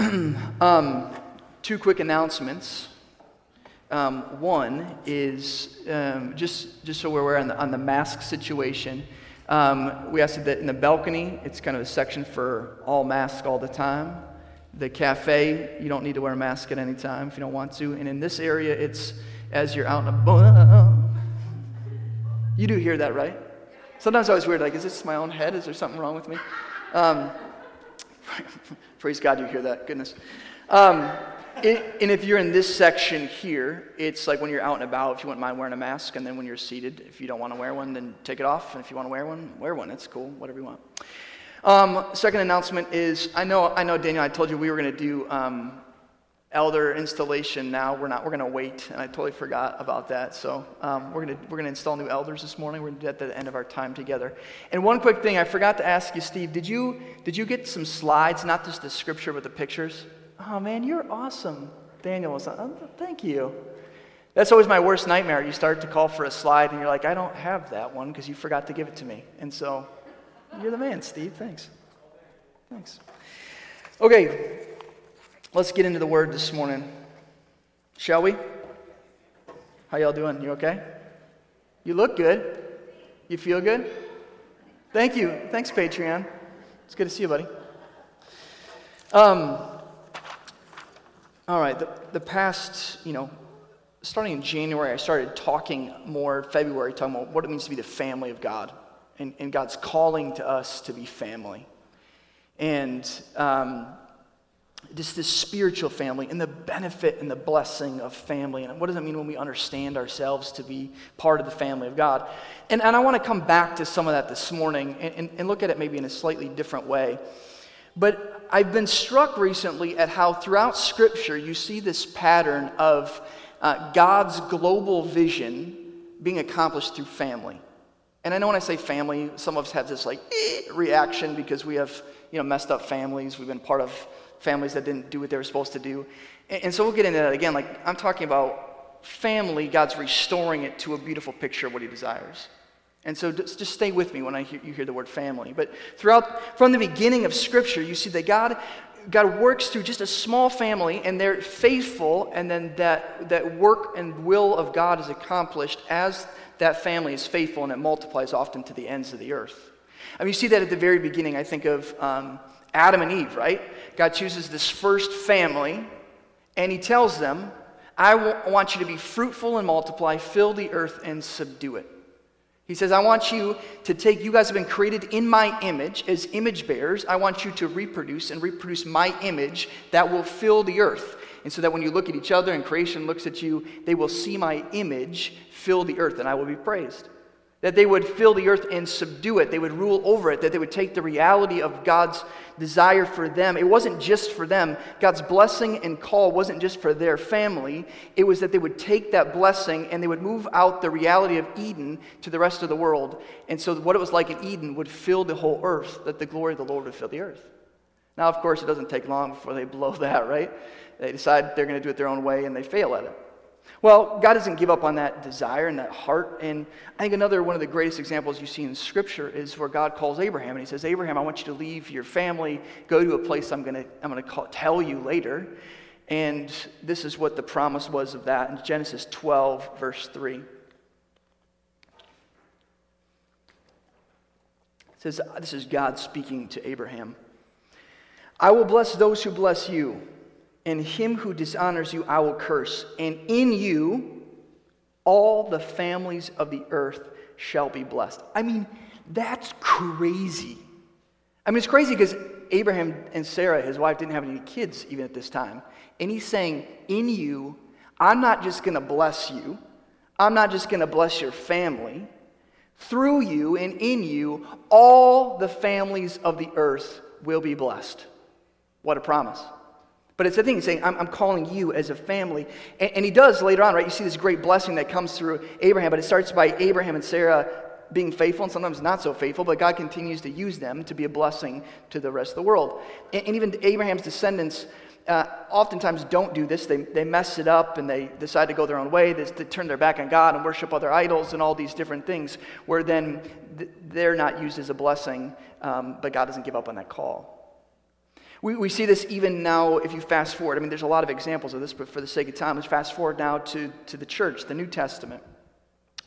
um, two quick announcements. Um, one is um, just, just so we're aware on the, on the mask situation. Um, we asked that in the balcony, it's kind of a section for all masks all the time. The cafe, you don't need to wear a mask at any time if you don't want to. And in this area, it's as you're out and about. You do hear that, right? Sometimes I was weird, like, is this my own head? Is there something wrong with me? Praise God, you hear that. Goodness. Um, it, and if you're in this section here, it's like when you're out and about, if you wouldn't mind wearing a mask, and then when you're seated, if you don't want to wear one, then take it off. And if you want to wear one, wear one. It's cool, whatever you want. Um, second announcement is I know, I know, Daniel, I told you we were going to do um, elder installation now. We're not, we're going to wait, and I totally forgot about that. So um, we're going to we're going to install new elders this morning. We're going to do that at the end of our time together. And one quick thing I forgot to ask you, Steve, did you, did you get some slides, not just the scripture, but the pictures? Oh, man, you're awesome. Daniel was, oh, thank you. That's always my worst nightmare. You start to call for a slide, and you're like, I don't have that one because you forgot to give it to me. And so, you're the man, Steve. Thanks. Thanks. Okay, let's get into the word this morning. Shall we? How y'all doing? You okay? You look good. You feel good? Thank you. Thanks, Patreon. It's good to see you, buddy. Um, all right, the, the past, you know, starting in January, I started talking more, February, talking about what it means to be the family of God and, and God's calling to us to be family. And um, just this spiritual family and the benefit and the blessing of family. And what does it mean when we understand ourselves to be part of the family of God? And, and I want to come back to some of that this morning and, and, and look at it maybe in a slightly different way. But I've been struck recently at how throughout Scripture you see this pattern of uh, God's global vision being accomplished through family. And I know when I say family, some of us have this like eh, reaction because we have you know messed up families. We've been part of families that didn't do what they were supposed to do, and, and so we'll get into that again. Like I'm talking about family, God's restoring it to a beautiful picture of what He desires. And so just, stay with me when I hear, you hear the word family. But throughout, from the beginning of Scripture, you see that God, God works through just a small family, and they're faithful, and then that, that work and will of God is accomplished as that family is faithful, and it multiplies often to the ends of the earth. I mean, you see that at the very beginning. I think of um, Adam and Eve, right? God chooses this first family, and He tells them, I want you to be fruitful and multiply, fill the earth, and subdue it. He says, I want you to take, you guys have been created in my image as image bearers. I want you to reproduce and reproduce my image that will fill the earth. And so that when you look at each other and creation looks at you, they will see my image fill the earth and I will be praised that they would fill the earth and subdue it, they would rule over it, that they would take the reality of God's desire for them. It wasn't just for them. God's blessing and call wasn't just for their family, it was that they would take that blessing and they would move out the reality of Eden to the rest of the world. And so, what it was like in Eden would fill the whole earth, that the glory of the Lord would fill the earth. Now, of course, it doesn't take long before they blow that, right? They decide they're going to do it their own way and they fail at it. Well, God doesn't give up on that desire and that heart. And I think another one of the greatest examples you see in Scripture is where God calls Abraham and he says, Abraham, I want you to leave your family, go to a place I'm going to I'm to tell you later. And this is what the promise was of that in Genesis 12, verse 3. It says, This is God speaking to Abraham. I will bless those who bless you and him who dishonors you I will curse, and in you all the families of the earth shall be blessed. I mean, that's crazy. I mean, it's crazy because Abraham and Sarah, his wife, didn't have any kids even at this time. And he's saying, In you, I'm not just going to bless you, I'm not just going to bless your family. Through you and in you, all the families of the earth will be blessed. What a promise. But it's the thing, he's saying, I'm, I'm calling you as a family. And, and, he does later on, right? You see this great blessing that comes through Abraham, but it starts by Abraham and Sarah being faithful and sometimes not so faithful, but God continues to use them to be a blessing to the rest of the world. And, and even Abraham's descendants uh, oftentimes don't do this. They, they mess it up and they decide to go their own way. They, they turn their back on God and worship other idols and all these different things, where then th- they're not used as a blessing, um, but God doesn't give up on that call. We, we see this even now if you fast forward. I mean, there's a lot of examples of this, but for the sake of time, let's fast forward now to, to the church, the New Testament,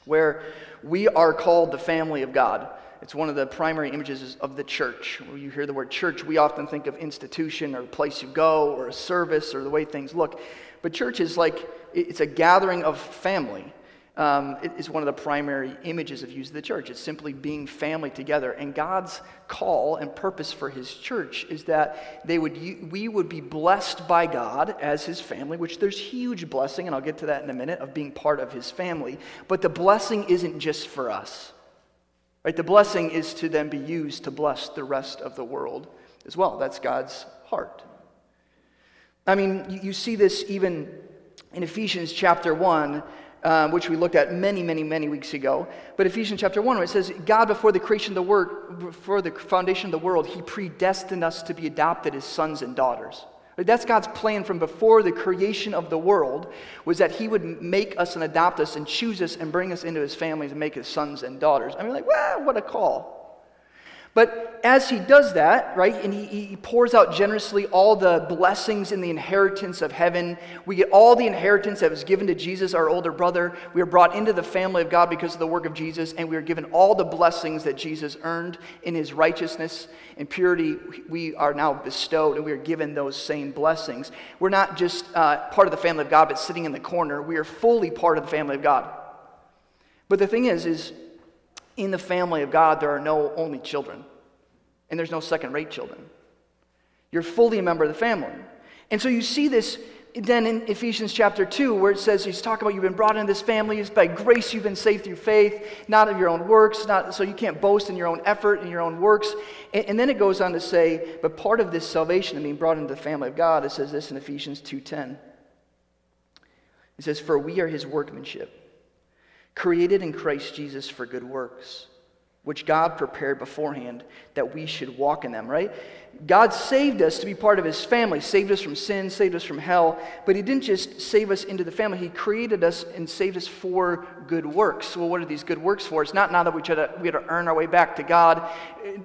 where we are called the family of God. It's one of the primary images of the church. When you hear the word church, we often think of institution or place you go or a service or the way things look. But church is like, it's a gathering of family um, is one of the primary images of use of the church. It's simply being family together. And God's call and purpose for His church is that they would, we would be blessed by God as His family, which there's huge blessing, and I'll get to that in a minute, of being part of His family. But the blessing isn't just for us. Right? The blessing is to then be used to bless the rest of the world as well. That's God's heart. I mean, you, you see this even in Ephesians chapter 1 um, which we looked at many, many, many weeks ago. But Ephesians chapter 1, where it says, God, before the creation of the world, before the foundation of the world, He predestined us to be adopted as sons and daughters. That's God's plan from before the creation of the world, was that He would make us and adopt us and choose us and bring us into His family to make us sons and daughters. I mean, like, what a call. But as he does that, right, and he, he, pours out generously all the blessings in the inheritance of heaven, we get all the inheritance that was given to Jesus, our older brother. We are brought into the family of God because of the work of Jesus, and we are given all the blessings that Jesus earned in his righteousness and purity. We are now bestowed, and we are given those same blessings. We're not just uh, part of the family of God, but sitting in the corner. We are fully part of the family of God. But the thing is, is in the family of God, there are no only children, and there's no second rate children. You're fully a member of the family. And so you see this then in Ephesians chapter 2, where it says, he's talking about you've been brought into this family. It's by grace you've been saved through faith, not of your own works, not, so you can't boast in your own effort and your own works. And, and, then it goes on to say, but part of this salvation and being brought into the family of God, it says this in Ephesians 2.10. It says, for we are his workmanship created in Christ Jesus for good works, which God prepared beforehand that we should walk in them, right? God saved us to be part of his family, saved us from sin, saved us from hell, but he didn't just save us into the family. He created us and saved us for good works. Well, what are these good works for? It's not now that we try to, we had to earn our way back to God.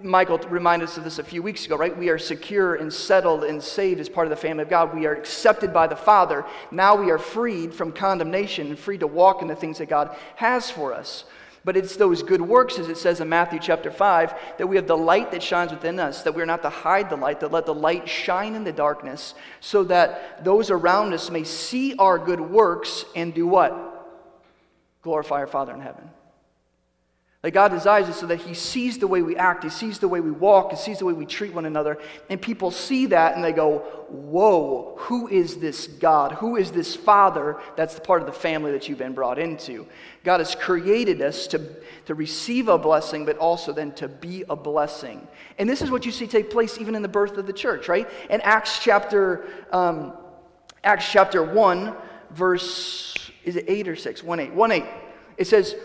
Michael reminded us of this a few weeks ago, right? We are secure and settled and saved as part of the family of God. We are accepted by the Father. Now we are freed from condemnation and free to walk in the things that God has for us. But it's those good works, as it says in Matthew chapter 5, that we have the light that shines within us, that we're not to hide the light, that let the light shine in the darkness, so that those around us may see our good works and do what? Glorify our Father in heaven. Like God desires it so that He sees the way we act, He sees the way we walk, He sees the way we treat one another. And people see that and they go, Whoa, who is this God? Who is this Father that's the part of the family that you've been brought into? God has created us to, to receive a blessing, but also then to be a blessing. And this is what you see take place even in the birth of the church, right? In Acts chapter, um, Acts chapter 1, verse, is it 8 or 6? 1 8. 1 8. It says,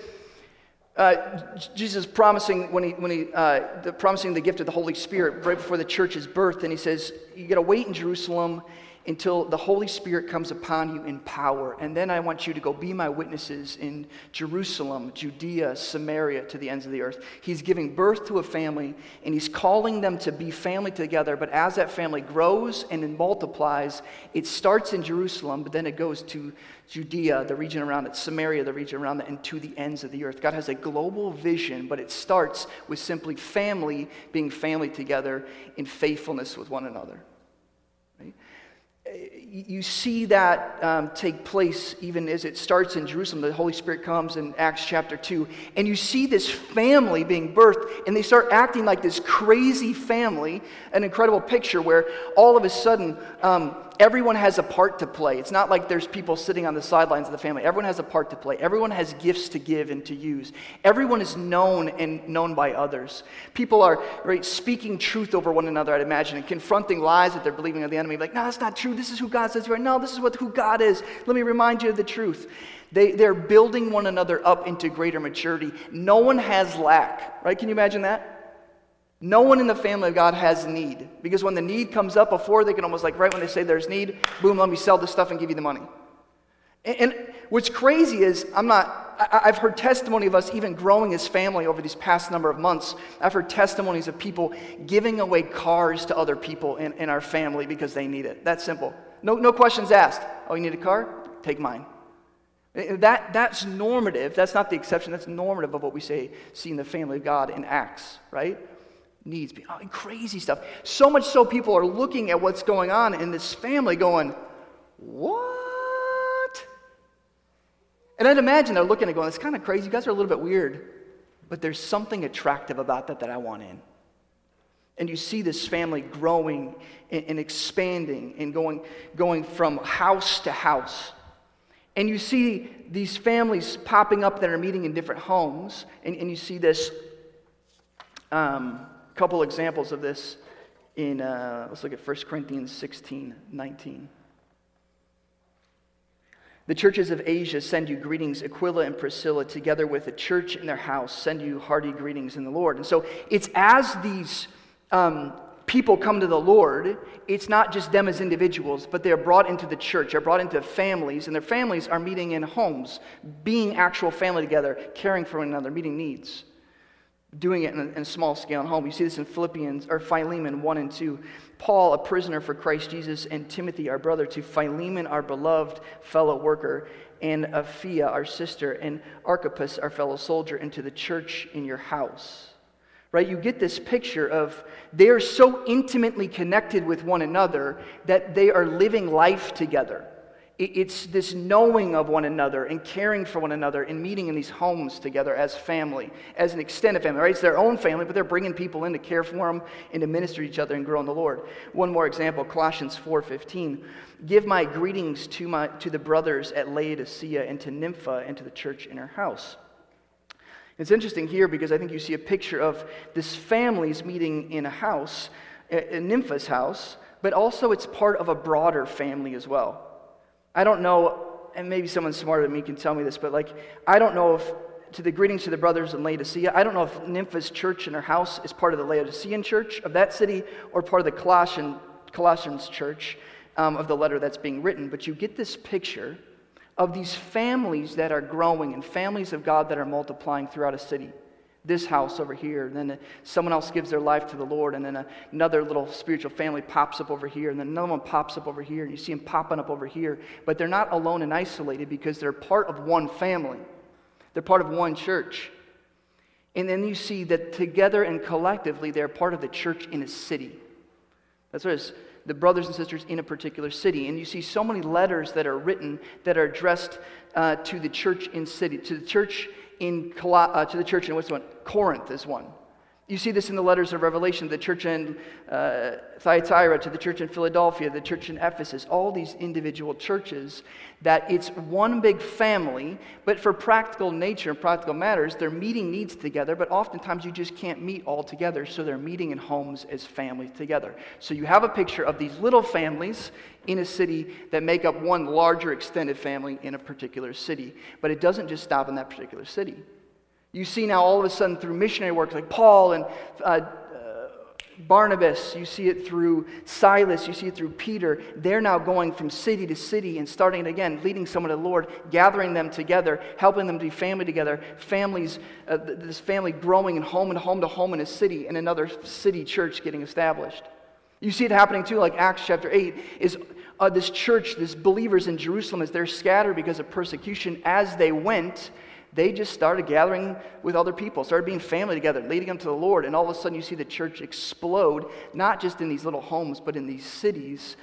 uh, Jesus promising when he, when he uh, the, promising the gift of the Holy Spirit right before the church's birth, and he says, "You got to wait in Jerusalem until the Holy Spirit comes upon you in power. And then I want you to go be my witnesses in Jerusalem, Judea, Samaria, to the ends of the earth. He's giving birth to a family, and he's calling them to be family together. But as that family grows and multiplies, it starts in Jerusalem, but then it goes to Judea, the region around it, Samaria, the region around it, and to the ends of the earth. God has a global vision, but it starts with simply family being family together in faithfulness with one another you see that um, take place even as it starts in Jerusalem. The Holy Spirit comes in Acts chapter 2, and you see this family being birthed, and they start acting like this crazy family. An incredible picture where all of a sudden, um, everyone has a part to play. It's not like there's people sitting on the sidelines of the family. Everyone has a part to play. Everyone has gifts to give and to use. Everyone is known and known by others. People are right, speaking truth over one another, I'd imagine, and confronting lies that they're believing of the enemy. Like, no, that's not true. This is who God says you are. No, this is what, who God is. Let me remind you of the truth. They, they're building one another up into greater maturity. No one has lack, right? Can you imagine that? No one in the family of God has need. Because when the need comes up before, they can almost like, right when they say there's need, boom, let me sell this stuff and give you the money. And, and what's crazy is, I'm not I, I've heard testimony of us even growing as family over these past number of months. I've heard testimonies of people giving away cars to other people in, in our family because they need it. That's simple. No, no questions asked. Oh, you need a car? Take mine. Eh, eh, that, that's normative. That's not the exception. That's normative of what we say, see in the family of God in Acts, right? Needs, crazy stuff. So much so people are looking at what's going on in this family going, what? And I'd imagine they're looking and going, it's kind of crazy. You guys are a little bit weird. But there's something attractive about that that I want in. And you see this family growing and expanding and going, going from house to house. And you see these families popping up that are meeting in different homes. And, and you see this um, couple examples of this in, uh, let's look at 1 Corinthians 16 19. The churches of Asia send you greetings. Aquila and Priscilla, together with the church in their house, send you hearty greetings in the Lord. And so it's as these um, people come to the Lord, it's not just them as individuals, but they're brought into the church. They're brought into families, and their families are meeting in homes, being actual family together, caring for one another, meeting needs doing it in a, in a, small scale at home. You see this in Philippians or Philemon 1 and 2. Paul, a prisoner for Christ Jesus, and Timothy, our brother, to Philemon, our beloved fellow worker, and Apphia, our sister, and Archippus, our fellow soldier, into the church in your house. Right? You get this picture of they are so intimately connected with one another that they are living life together. It's this knowing of one another and caring for one another and meeting in these homes together as family, as an extended family, right? It's their own family, but they're bringing people in to care for them and to minister to each other and grow in the Lord. One more example, Colossians 4.15. Give my greetings to, my, to the brothers at Laodicea and to Nympha and to the church in her house. It's interesting here because I think you see a picture of this family's meeting in a house, in Nympha's house, but also it's part of a broader family as well. I don't know, and maybe someone smarter than me can tell me this, but like, I don't know if, to the greetings to the brothers in Laodicea, I don't know if Nympha's church in her house is part of the Laodicean church of that city or part of the Colossian, Colossians church um, of the letter that's being written, but you get this picture of these families that are growing and families of God that are multiplying throughout a city this house over here, and then someone else gives their life to the Lord, and then another little spiritual family pops up over here, and then another one pops up over here, and you see them popping up over here. But they're not alone and isolated because they're part of one family, they're part of one church. And then you see that together and collectively, they're part of the church in a city. That's what it is. The brothers and sisters in a particular city. And you see so many letters that are written that are addressed uh, to the church in city, to the church in, uh, to the church in what's one? Corinth is one. You see this in the letters of Revelation, the church in uh, Thyatira, to the church in Philadelphia, the church in Ephesus, all these individual churches, that it's one big family, but for practical nature and practical matters, they're meeting needs together, but oftentimes you just can't meet all together, so they're meeting in homes as families together. So you have a picture of these little families in a city that make up one larger extended family in a particular city, but it doesn't just stop in that particular city. You see now all of a sudden through missionary work like Paul and uh, uh, Barnabas, you see it through Silas, you see it through Peter. They're now going from city to city and starting again, leading someone to the Lord, gathering them together, helping them to be family together, families, uh, this family growing and home and home to home in a city, and another city church getting established. You see it happening too, like Acts chapter 8, is uh, this church, this believers in Jerusalem, as they're scattered because of persecution, as they went, they just started gathering with other people, started being family together, leading them to the Lord. And all of a sudden, you see the church explode, not just in these little homes, but in these cities.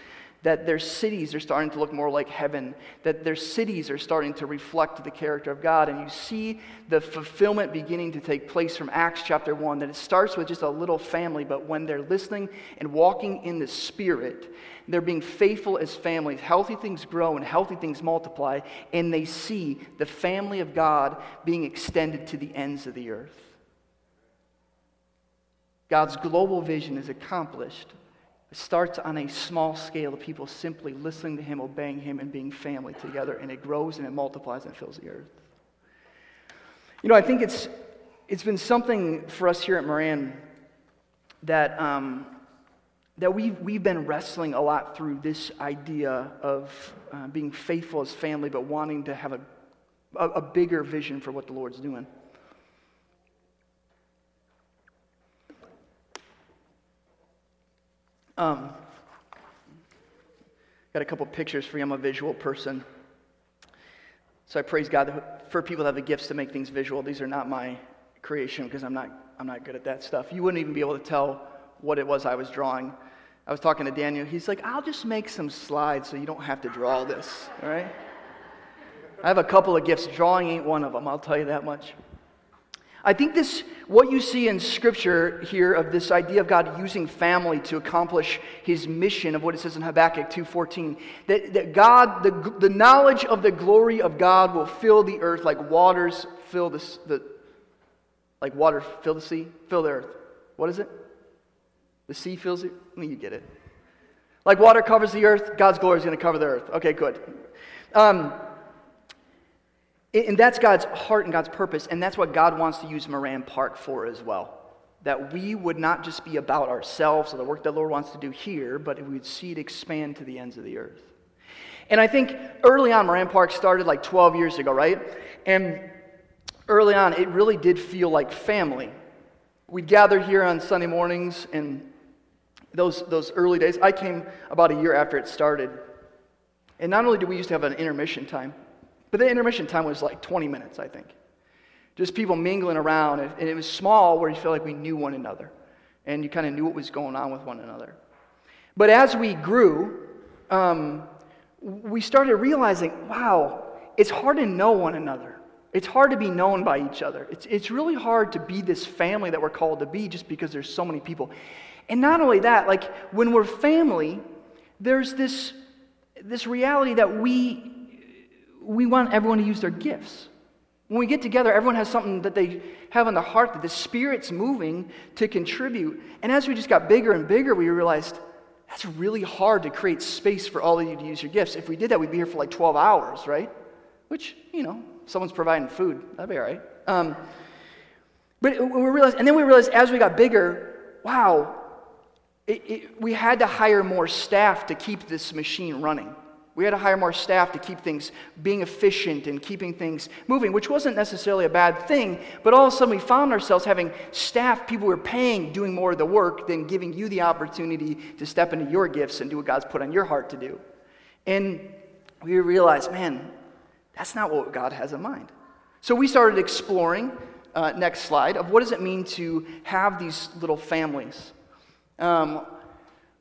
That their cities are starting to look more like heaven, that their cities are starting to reflect the character of God. And you see the fulfillment beginning to take place from Acts chapter 1, that it starts with just a little family, but when they're listening and walking in the Spirit, they're being faithful as families. Healthy things grow and healthy things multiply, and they see the family of God being extended to the ends of the earth. God's global vision is accomplished. It starts on a small scale of people simply listening to Him, obeying Him, and being family together, and it grows and it multiplies and fills the earth. You know, I think it's, it's been something for us here at Moran that um, that we've, we've been wrestling a lot through this idea of uh, being faithful as family, but wanting to have a a, a bigger vision for what the Lord's doing. Um, got a couple pictures for you. I'm a visual person. So I praise God for people that have the gifts to make things visual. These are not my creation because I'm not, I'm not good at that stuff. You wouldn't even be able to tell what it was I was drawing. I was talking to Daniel. He's like, I'll just make some slides so you don't have to draw this, all right? I have a couple of gifts. Drawing ain't one of them, I'll tell you that much. I think this, what you see in Scripture here of this idea of God using family to accomplish His mission of what it says in Habakkuk 2.14, that, that God, the, the knowledge of the glory of God will fill the earth like waters fill the, the like water fill the sea, fill the earth. What is it? The sea fills it? You get it. Like water covers the earth, God's glory is going to cover the earth. Okay, good. Um, and that's God's heart and God's purpose, and that's what God wants to use Moran Park for as well. That we would not just be about ourselves or the work that the Lord wants to do here, but we would see it expand to the ends of the earth. And I think early on, Moran Park started like 12 years ago, right? And early on, it really did feel like family. We'd gather here on Sunday mornings, and those, those early days, I came about a year after it started. And not only did we used to have an intermission time, but the intermission time was like 20 minutes, I think. Just people mingling around. And it was small where you felt like we knew one another. And you kind of knew what was going on with one another. But as we grew, um, we started realizing wow, it's hard to know one another. It's hard to be known by each other. It's, it's really hard to be this family that we're called to be just because there's so many people. And not only that, like when we're family, there's this, this reality that we we want everyone to use their gifts. When we get together, everyone has something that they have in their heart that the Spirit's moving to contribute. And as we just got bigger and bigger, we realized that's really hard to create space for all of you to use your gifts. If we did that, we'd be here for like 12 hours, right? Which, you know, someone's providing food. That'd be all right. Um, but we realized, and then we realized as we got bigger, wow, it, it, we had to hire more staff to keep this machine running. We had to hire more staff to keep things being efficient and keeping things moving, which wasn't necessarily a bad thing. But all of a sudden, we found ourselves having staff, people we were paying, doing more of the work than giving you the opportunity to step into your gifts and do what God's put on your heart to do. And we realized, man, that's not what God has in mind. So we started exploring, uh, next slide, of what does it mean to have these little families. Um,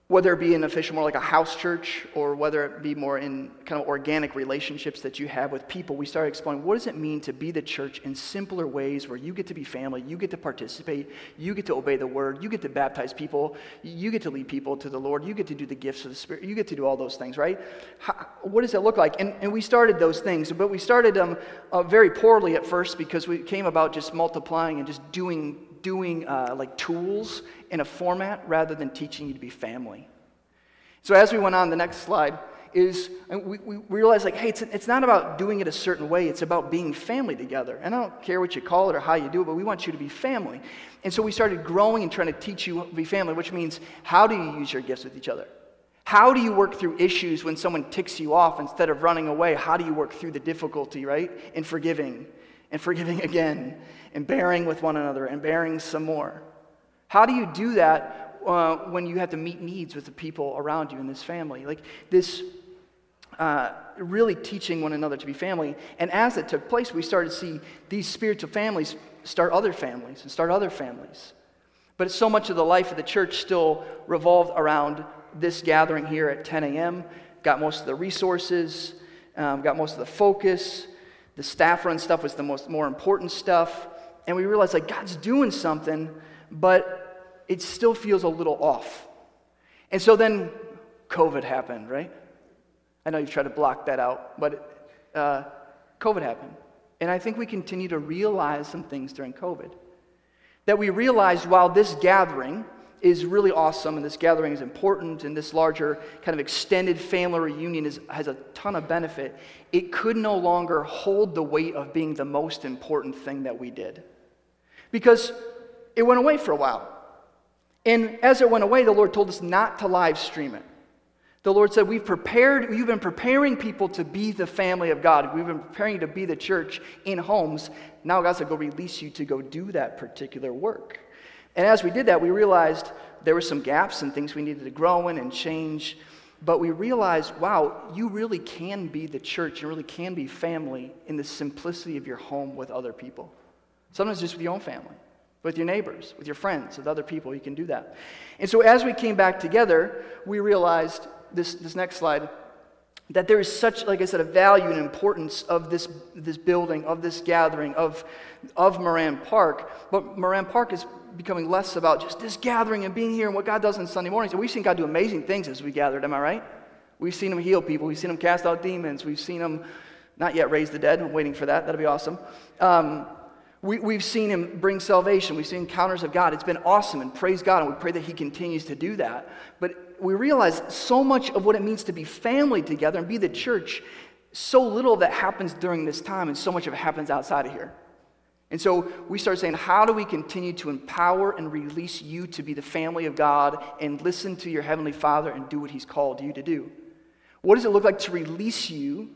whether it be an official more like a house church or whether it be more in kind of organic relationships that you have with people we started exploring what does it mean to be the church in simpler ways where you get to be family you get to participate you get to obey the word you get to baptize people you get to lead people to the lord you get to do the gifts of the spirit you get to do all those things right? How, what does it look like? And, and we started those things but we started them uh, very poorly at first because we came about just multiplying and just doing doing uh, like tools in a format rather than teaching you to be family. So as we went on, the next slide is we, we realized like, hey, it's, it's not about doing it a certain way. It's about being family together. And I don't care what you call it or how you do it, but we want you to be family. And so we started growing and trying to teach you to be family, which means how do you use your gifts with each other? How do you work through issues when someone ticks you off instead of running away? How do you work through the difficulty, right? In forgiving and forgiving again and bearing with one another and bearing some more. How do you do that uh, when you have to meet needs with the people around you in this family? Like this, uh, really teaching one another to be family. And as it took place, we started to see these spiritual families start other families and start other families. But so much of the life of the church still revolved around this gathering here at 10 a.m., got most of the resources, um, got most of the focus. The staff run stuff was the most more important stuff. And we realized like God's doing something, but it still feels a little off. And so then COVID happened, right? I know you've tried to block that out, but uh, COVID happened. And I think we continue to realize some things during COVID. That we realized while this gathering, is really awesome and this gathering is important and this larger kind of extended family reunion is, has a ton of benefit, it could no longer hold the weight of being the most important thing that we did. Because it went away for a while. And as it went away, the Lord told us not to live stream it. The Lord said, We've prepared, you've been preparing people to be the family of God. We've been preparing you to be the church in homes. Now God said, Go release you to go do that particular work. And as we did that, we realized there were some gaps and things we needed to grow in and change. But we realized, wow, you really can be the church, you really can be family in the simplicity of your home with other people. Sometimes just with your own family, with your neighbors, with your friends, with other people, you can do that. And so as we came back together, we realized this, this next slide that there is such, like I said, a value and importance of this, this building, of this gathering, of, of Moran Park. But Moran Park is becoming less about just this gathering and being here and what God does on Sunday mornings. And we've seen God do amazing things as we gathered, am I right? We've seen Him heal people, we've seen Him cast out demons, we've seen Him not yet raise the dead. I'm waiting for that, that'll be awesome. Um, we, we've seen Him bring salvation, we've seen encounters of God. It's been awesome, and praise God, and we pray that He continues to do that. But we realize so much of what it means to be family together and be the church, so little of that happens during this time, and so much of it happens outside of here. And so we start saying, how do we continue to empower and release you to be the family of God and listen to your Heavenly Father and do what He's called you to do? What does it look like to release you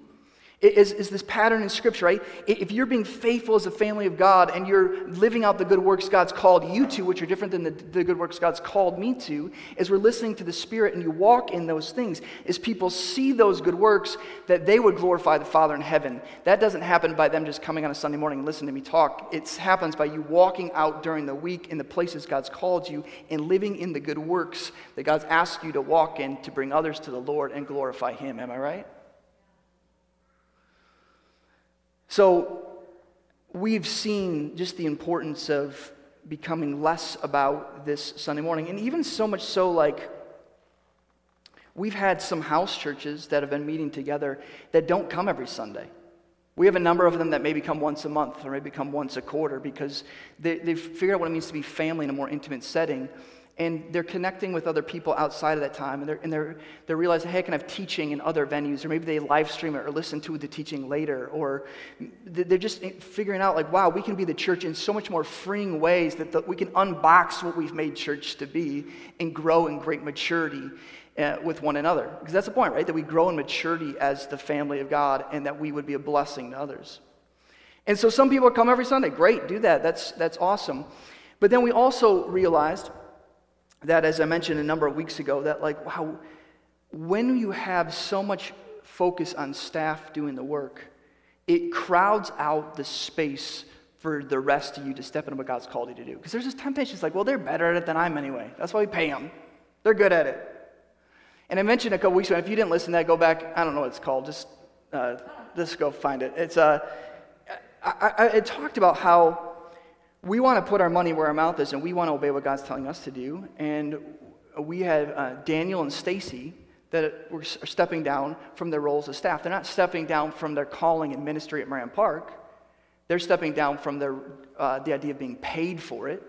is, is this pattern in Scripture, right? If you're being faithful as a family of God and you're living out the good works God's called you to, which are different than the, the good works God's called me to, as we're listening to the Spirit and you walk in those things, as people see those good works, that they would glorify the Father in heaven. That doesn't happen by them just coming on a Sunday morning and listening to me talk. It happens by you walking out during the week in the places God's called you and living in the good works that God's asked you to walk in to bring others to the Lord and glorify Him. Am I right? So we've seen just the importance of becoming less about this Sunday morning. And even so much so, like, we've had some house churches that have been meeting together that don't come every Sunday. We have a number of them that maybe come once a month or maybe come once a quarter because they, they've figured out what it means to be family in a more intimate setting and they're connecting with other people outside of that time and they're, and they're, they're realizing hey i can have teaching in other venues or maybe they live stream it or listen to the teaching later or they're just figuring out like wow we can be the church in so much more freeing ways that the, we can unbox what we've made church to be and grow in great maturity uh, with one another. Because that's the point right? That we grow in maturity as the family of god and that we would be a blessing to others. And so some people come every sunday. Great do that. That's that's awesome. But then we also realized that, as I mentioned a number of weeks ago, that like, wow, when you have so much focus on staff doing the work, it crowds out the space for the rest of you to step into what God's called you to do. Because there's this temptation, it's like, well, they're better at it than I'm anyway. That's why we pay them. They're good at it. And I mentioned a couple weeks ago, if you didn't listen to that, go back, I don't know what it's called, just, uh, just go find it. It's, uh, I, I, I talked about how we want to put our money where our mouth is and we want to obey what God's telling us to do. And we have uh, Daniel and Stacy that are stepping down from their roles as staff. They're not stepping down from their calling and ministry at Moran Park. They're stepping down from their, uh, the idea of being paid for it,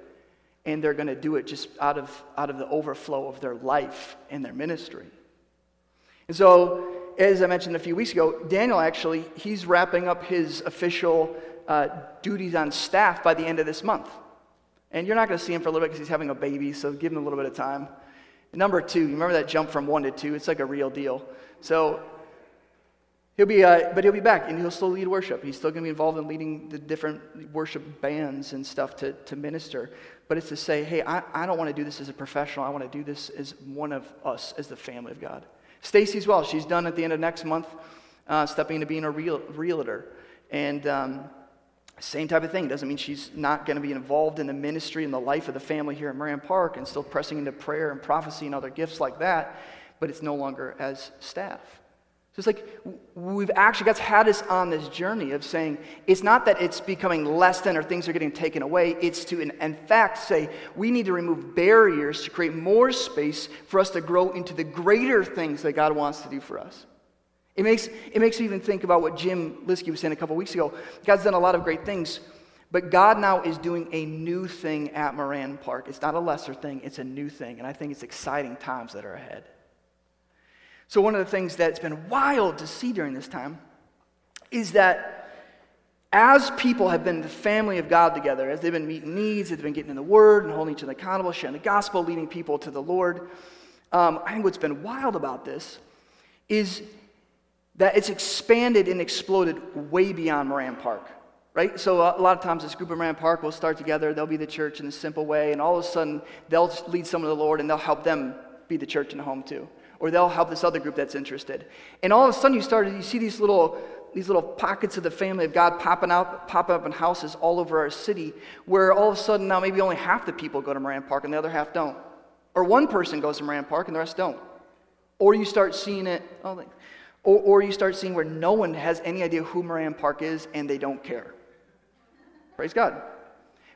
and they're going to do it just out of, out of the overflow of their life and their ministry. And so, as I mentioned a few weeks ago, Daniel actually, he's wrapping up his official uh, duties on staff by the end of this month. And you're not going to see him for a little bit because he's having a baby, so give him a little bit of time. Number two, you remember that jump from one to two? It's like a real deal. So he'll be, uh, but he'll be back and he'll still lead worship. He's still going to be involved in leading the different worship bands and stuff to, to minister. But it's to say, hey, I, I don't want to do this as a professional. I want to do this as one of us, as the family of God. Stacy's well. She's done at the end of next month, uh, stepping into being a real, realtor. And um, same type of thing. Doesn't mean she's not going to be involved in the ministry and the life of the family here at Moran Park and still pressing into prayer and prophecy and other gifts like that, but it's no longer as staff. So it's like we've actually God's had us on this journey of saying it's not that it's becoming less than or things are getting taken away. It's to, in, in fact, say we need to remove barriers to create more space for us to grow into the greater things that God wants to do for us. It makes, it makes me even think about what Jim Liskey was saying a couple weeks ago. God's done a lot of great things, but God now is doing a new thing at Moran Park. It's not a lesser thing, it's a new thing. And I think it's exciting times that are ahead. So, one of the things that's been wild to see during this time is that as people have been the family of God together, as they've been meeting needs, they've been getting in the Word and holding each other accountable, sharing the gospel, leading people to the Lord, um, I think what's been wild about this is that it's expanded and exploded way beyond Moran Park. Right? So, a lot of times, this group of Moran Park will start together, they'll be the church in a simple way, and all of a sudden, they'll lead someone to the Lord and they'll help them be the church in the home too. Or they'll help this other group that's interested. And all of a sudden, you start, you see these little these little pockets of the family of God popping out, popping up in houses all over our city, where all of a sudden now maybe only half the people go to Moran Park and the other half don't. Or one person goes to Moran Park and the rest don't. Or you start seeing it, oh, or, or you start seeing where no one has any idea who Moran Park is and they don't care. Praise God.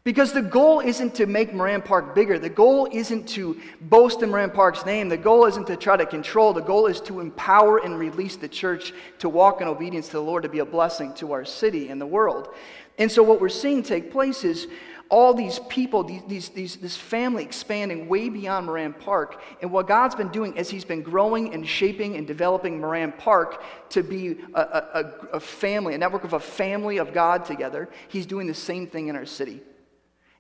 Because the goal isn't to make Moran Park bigger. The goal isn't to boast in Moran Park's name. The goal isn't to try to control. The goal is to empower and release the church to walk in obedience to the Lord, to be a blessing to our city and the world. And so, what we're seeing take place is all these people, these, these, these, this family expanding way beyond Moran Park. And what God's been doing is He's been growing and shaping and developing Moran Park to be a, a, a family, a network of a family of God together. He's doing the same thing in our city.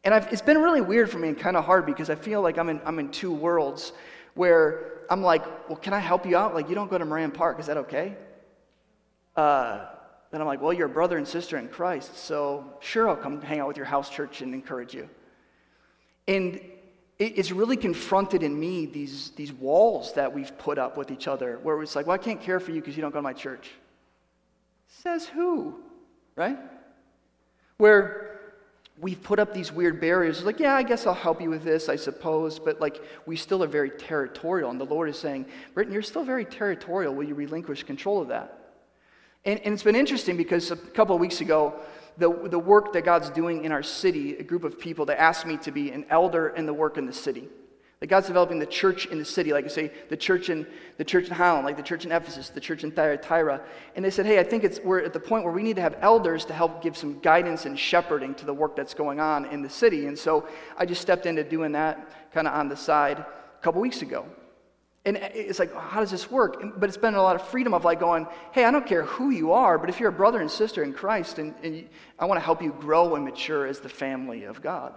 And I've, it's been really weird for me and kind of hard because I feel like I'm in, I'm in two worlds where I'm like, well, can I help you out? Like, you don't go to Moran Park. Is that okay? Uh, then I'm like, well, you're a brother and sister in Christ, so sure, I'll come hang out with your house church and encourage you. And it's really confronted in me these, these walls that we've put up with each other, where it's like, well, I can't care for you because you don't go to my church. Says who? Right? Where we've put up these weird barriers. It's like, yeah, I guess I'll help you with this, I suppose, but like we still are very territorial. And the Lord is saying, Britton, you're still very territorial. Will you relinquish control of that? And, and it's been interesting because a couple of weeks ago, the, the work that God's doing in our city, a group of people that asked me to be an elder in the work in the city. That God's developing the church in the city, like I say, the church in the church in Holland, like the church in Ephesus, the church in Thyatira. And they said, hey, I think it's we're at the point where we need to have elders to help give some guidance and shepherding to the work that's going on in the city. And so I just stepped into doing that kind of on the side a couple weeks ago. And it's like, oh, how does this work? But it's been a lot of freedom of like going, hey, I don't care who you are, but if you're a brother and sister in Christ, and, and I want to help you grow and mature as the family of God.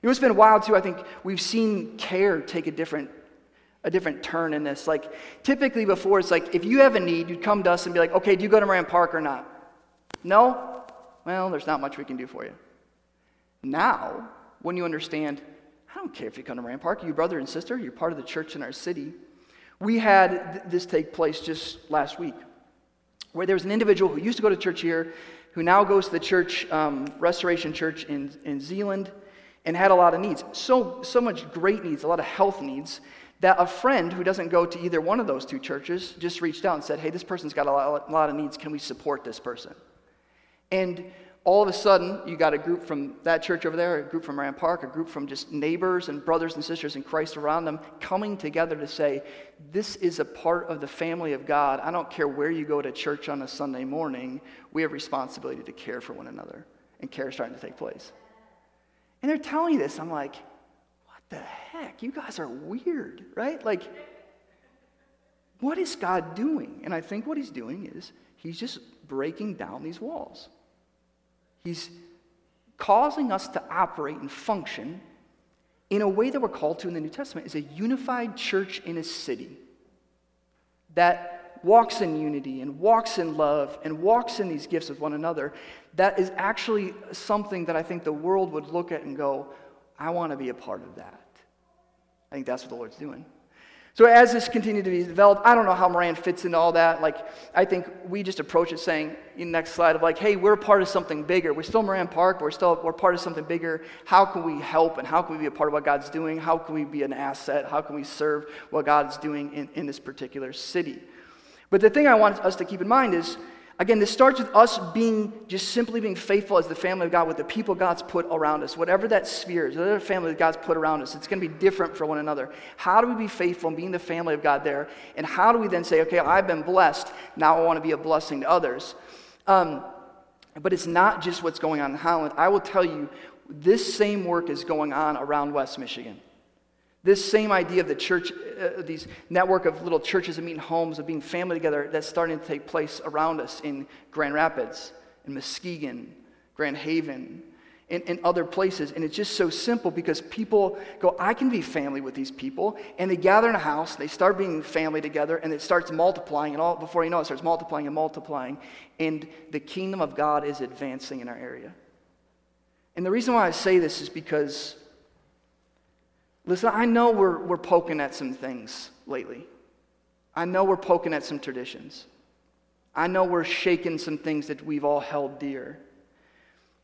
You know, it's been wild too. I think we've seen care take a different, a different turn in this. Like, typically before, it's like if you have a need, you'd come to us and be like, okay, do you go to Moran Park or not? No? Well, there's not much we can do for you. Now, when you understand, I don't care if you come to Moran Park, you brother and sister, you're part of the church in our city. We had th- this take place just last week, where there was an individual who used to go to church here, who now goes to the church, um, Restoration Church in, in Zeeland and had a lot of needs. So, so much great needs, a lot of health needs, that a friend who doesn't go to either one of those two churches just reached out and said, Hey, this person's got a lot, a lot of needs. Can we support this person? And all of a sudden, you got a group from that church over there, a group from Moran Park, a group from just neighbors and brothers and sisters in Christ around them coming together to say, This is a part of the family of God. I don't care where you go to church on a Sunday morning, we have responsibility to care for one another. And care is starting to take place. And they're telling you this. I'm like, what the heck? You guys are weird, right? Like, what is God doing? And I think what he's doing is he's just breaking down these walls. He's causing us to operate and function in a way that we're called to in the New Testament is a unified church in a city that walks in unity and walks in love and walks in these gifts with one another that is actually something that I think the world would look at and go, I want to be a part of that. I think that's what the Lord's doing. So as this continued to be developed, I don't know how Moran fits into all that. Like, I think we just approach it saying, in the next slide, of like, hey, we're part of something bigger. We're still Moran Park, we're still we're part of something bigger. How can we help and how can we be a part of what God's doing? How can we be an asset? How can we serve what God's doing in, in this particular city? But the thing I want us to keep in mind is Again, this starts with us being just simply being faithful as the family of God with the people God's put around us. Whatever that sphere is, whatever family that God's put around us, it's going to be different for one another. How do we be faithful in being the family of God there? And how do we then say, okay, I've been blessed, now I want to be a blessing to others? Um, but it's not just what's going on in Holland. I will tell you, this same work is going on around West Michigan. This same idea of the church, uh, these network of little churches and meeting homes, of being family together, that's starting to take place around us in Grand Rapids, in Muskegon, Grand Haven, in other places. And it's just so simple because people go, I can be family with these people. And they gather in a house, they start being family together, and it starts multiplying. And all before you know it, it starts multiplying and multiplying. And the kingdom of God is advancing in our area. And the reason why I say this is because, listen, I know we're, we're poking at some things lately. I know we're poking at some traditions. I know we're shaking some things that we've all held dear.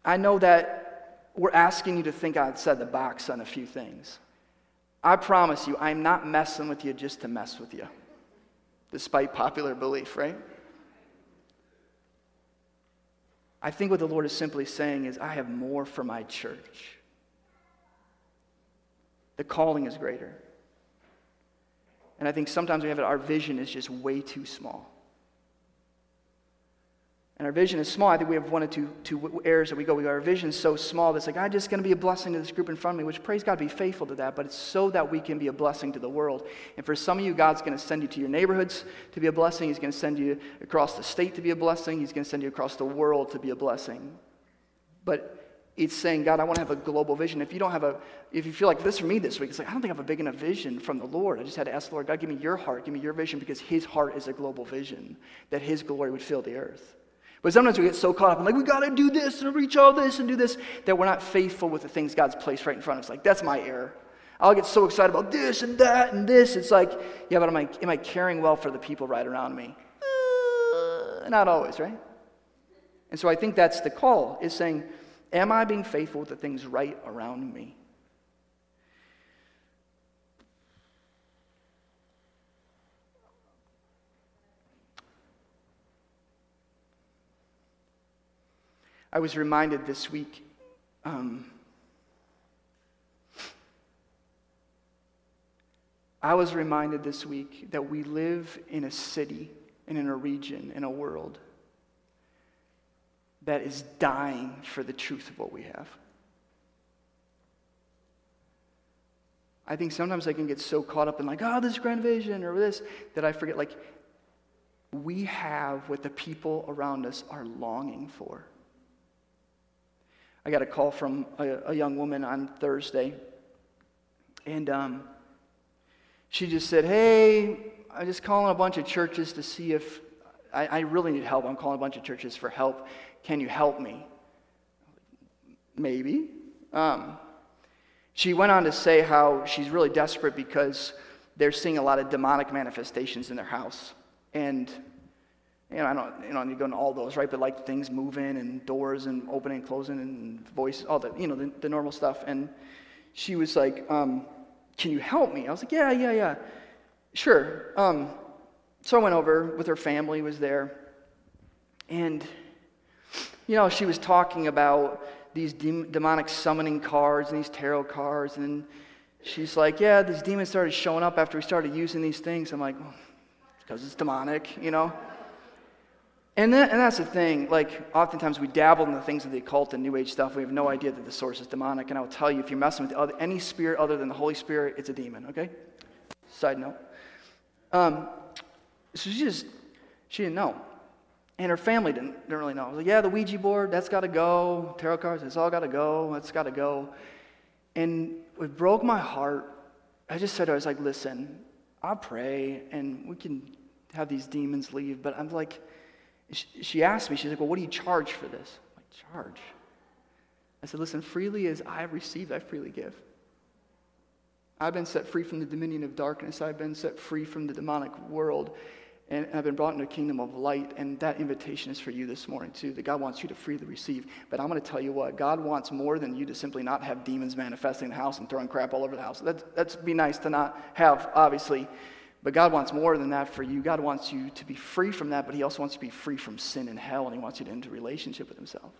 I know that we're asking you to think outside the box on a few things. I promise you, I'm not messing with you just to mess with you, despite popular belief, right? I think what the Lord is simply saying is, I have more for my church. The calling is greater. And I think sometimes we have it, our vision is just way too small. And our vision is small. I think we have one or two, two areas that we go. We go, our vision is so small that's like, I'm just going to be a blessing to this group in front of me, which praise God, be faithful to that. But it's so that we can be a blessing to the world. And for some of you, God's going to send you to your neighborhoods to be a blessing. He's going to send you across the state to be a blessing. He's going to send you across the world to be a blessing. But it's saying, God, I want to have a global vision. If you don't have a, if you feel like this for me this week, it's like, I don't think I have a big enough vision from the Lord. I just had to ask the Lord, God, give me your heart, give me your vision, because his heart is a global vision, that his glory would fill the earth. But sometimes we get so caught up in like, we got to do this and reach all this and do this, that we're not faithful with the things God's placed right in front of us. Like, that's my error. I'll get so excited about this and that and this. It's like, yeah, but am I, am I caring well for the people right around me? Uh, not always, right? And so I think that's the call, is saying, am I being faithful with the things right around me? I was reminded this week. Um, I was reminded this week that we live in a city and in a region, in a world that is dying for the truth of what we have. I think sometimes I can get so caught up in like, oh, this grand vision or this, that I forget, like, we have what the people around us are longing for. I got a call from a, a young woman on Thursday, and um, she just said, Hey, I'm just calling a bunch of churches to see if I, I really need help. I'm calling a bunch of churches for help. Can you help me? Maybe. Um, she went on to say how she's really desperate because they're seeing a lot of demonic manifestations in their house. And you know, I don't, you know, you go into all those, right? But like things moving and doors and opening and closing and voice, all the, you know, the, the normal stuff. And she was like, um, can you help me? I was like, yeah, yeah, yeah. Sure. Um, so I went over with her family, was there. And, you know, she was talking about these de- demonic summoning cards and these tarot cards. And she's like, yeah, these demons started showing up after we started using these things. I'm like, well, because it's demonic, you know? And, that, and that's the thing. Like, oftentimes we dabble in the things of the occult and New Age stuff. We have no idea that the source is demonic. And I will tell you, if you're messing with other, any spirit other than the Holy Spirit, it's a demon, okay? Side note. Um, so she just, she didn't know. And her family didn't, didn't really know. I was like, yeah, the Ouija board, that's got to go. Tarot cards, it's all got to go. That's got to go. And it broke my heart. I just said I was like, listen, I'll pray and we can have these demons leave. But I'm like, she asked me, she's like, Well, what do you charge for this? I'm like, Charge? I said, Listen, freely as I have received, I freely give. I've been set free from the dominion of darkness. I've been set free from the demonic world. And I've been brought into a kingdom of light. And that invitation is for you this morning, too, that God wants you to freely receive. But I'm going to tell you what, God wants more than you to simply not have demons manifesting in the house and throwing crap all over the house. That's, that's be nice to not have, obviously. But God wants more than that for you. God wants you to be free from that, but He also wants you to be free from sin and hell, and He wants you to enter relationship with Himself.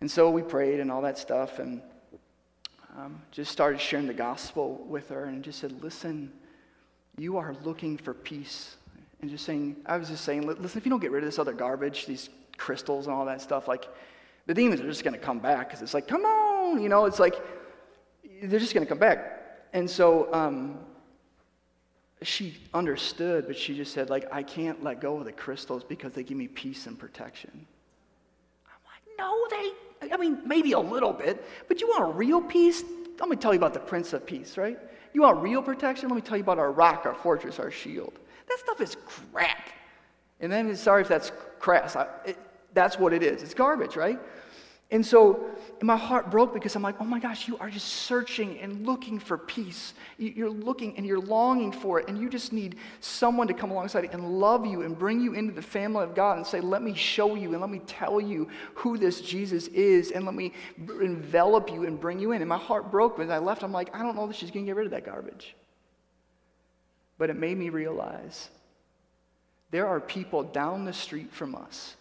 And so we prayed and all that stuff, and um, just started sharing the gospel with her, and just said, Listen, you are looking for peace. And just saying, I was just saying, listen, if you don't get rid of this other garbage, these crystals and all that stuff, like the demons are just going to come back because it's like, come on, you know, it's like they're just going to come back. And so um, she understood, but she just said, like, I can't let go of the crystals because they give me peace and protection. I'm like, no, they, mean, maybe a little bit, but you want a real peace? Let me tell you about the Prince of Peace, right? You want real protection? Let me tell you about our rock, our fortress, our shield. That stuff is crap. And then, sorry if that's crass. I, it, that's what it is. It's garbage, right? And so my heart broke because I'm like, oh my gosh, you are just searching and looking for peace. You're looking and you're longing for it, and you just need someone to come alongside and love you and bring you into the family of God and say, let me show you and let me tell you who this Jesus is, and let me envelop you and bring you in. And my heart broke when I left. I'm like, I don't know that she's going to get rid of that garbage. But it made me realize there are people down the street from us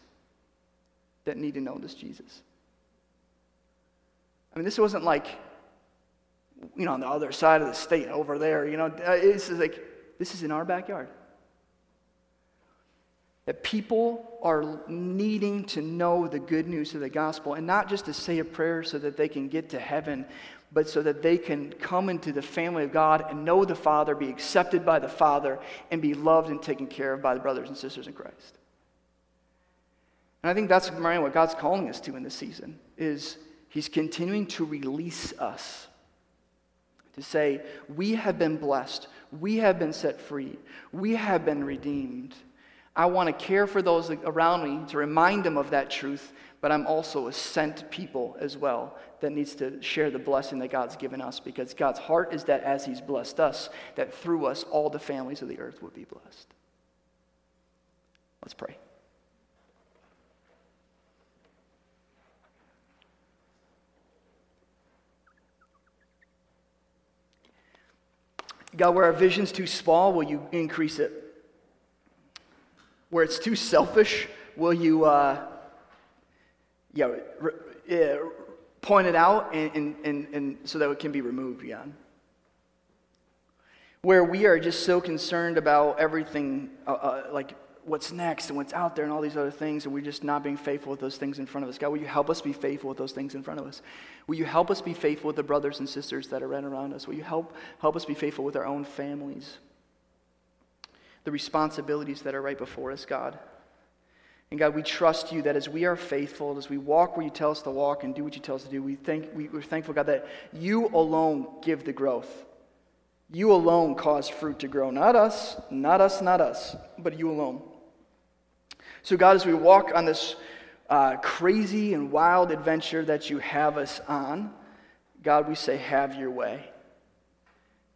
that need to know this Jesus. I mean, this wasn't like, you know, on the other side of the state over there, you know. Uh, this is like, this is in our backyard. That people are needing to know the good news of the gospel and not just to say a prayer so that they can get to heaven, but so that they can come into the family of God and know the Father, be accepted by the Father, and be loved and taken care of by the brothers and sisters in Christ. And I think that's Mariah, what God's calling us to in this season is He's continuing to release us to say, We have been blessed. We have been set free. We have been redeemed. I want to care for those around me to remind them of that truth, but I'm also a sent people as well that needs to share the blessing that God's given us because God's heart is that as He's blessed us, that through us all the families of the earth would be blessed. Let's pray. God, where our vision's too small, will you increase it? Where it's too selfish, will you uh, yeah, re- point it out and, and, and, and so that it can be removed, God? Where we are just so concerned about everything, uh, uh, like what's next and what's out there and all these other things, and we're just not being faithful with those things in front of us. God, will you help us be faithful with those things in front of us? Will you help us be faithful with the brothers and sisters that are right around us? Will you help, help us be faithful with our own families? The responsibilities that are right before us, God. And God, we trust you that as we are faithful, as we walk where you tell us to walk and do what you tell us to do, we thank, we, we're thankful, God, that you alone give the growth. You alone cause fruit to grow. Not us, not us, not us, but you alone. So, God, as we walk on this uh, crazy and wild adventure that you have us on, God, we say, have your way.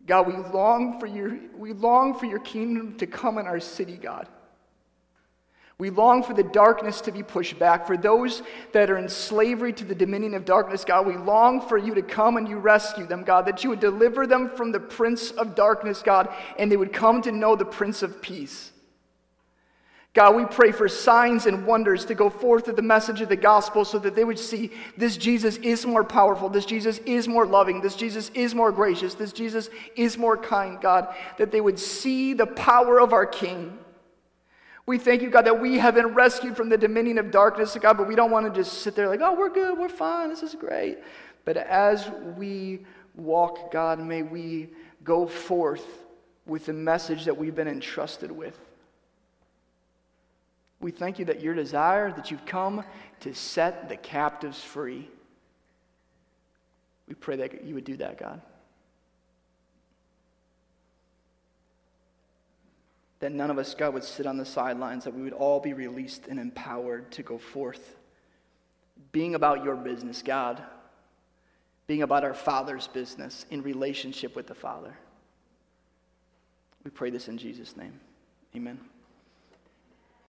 God, we long for your, we long for your kingdom to come in our city, God. We long for the darkness to be pushed back. For those that are in slavery to the dominion of darkness, God, we long for you to come and you rescue them, God, that you would deliver them from the prince of darkness, God, and they would come to know the prince of peace. God, we pray for signs and wonders to go forth with the message of the gospel so that they would see this Jesus is more powerful, this Jesus is more loving, this Jesus is more gracious, this Jesus is more kind, God, that they would see the power of our King. We thank you, God, that we have been rescued from the dominion of darkness, God, but we don't want to just sit there like, oh, we're good, we're fine, this is great. But as we walk, God, may we go forth with the message that we've been entrusted with. We thank you that your desire, that you've come to set the captives free. We pray that you would do that, God. That none of us, God, would sit on the sidelines, that we would all be released and empowered to go forth, being about your business, God, being about our Father's business in relationship with the Father. We pray this in Jesus' name. Amen.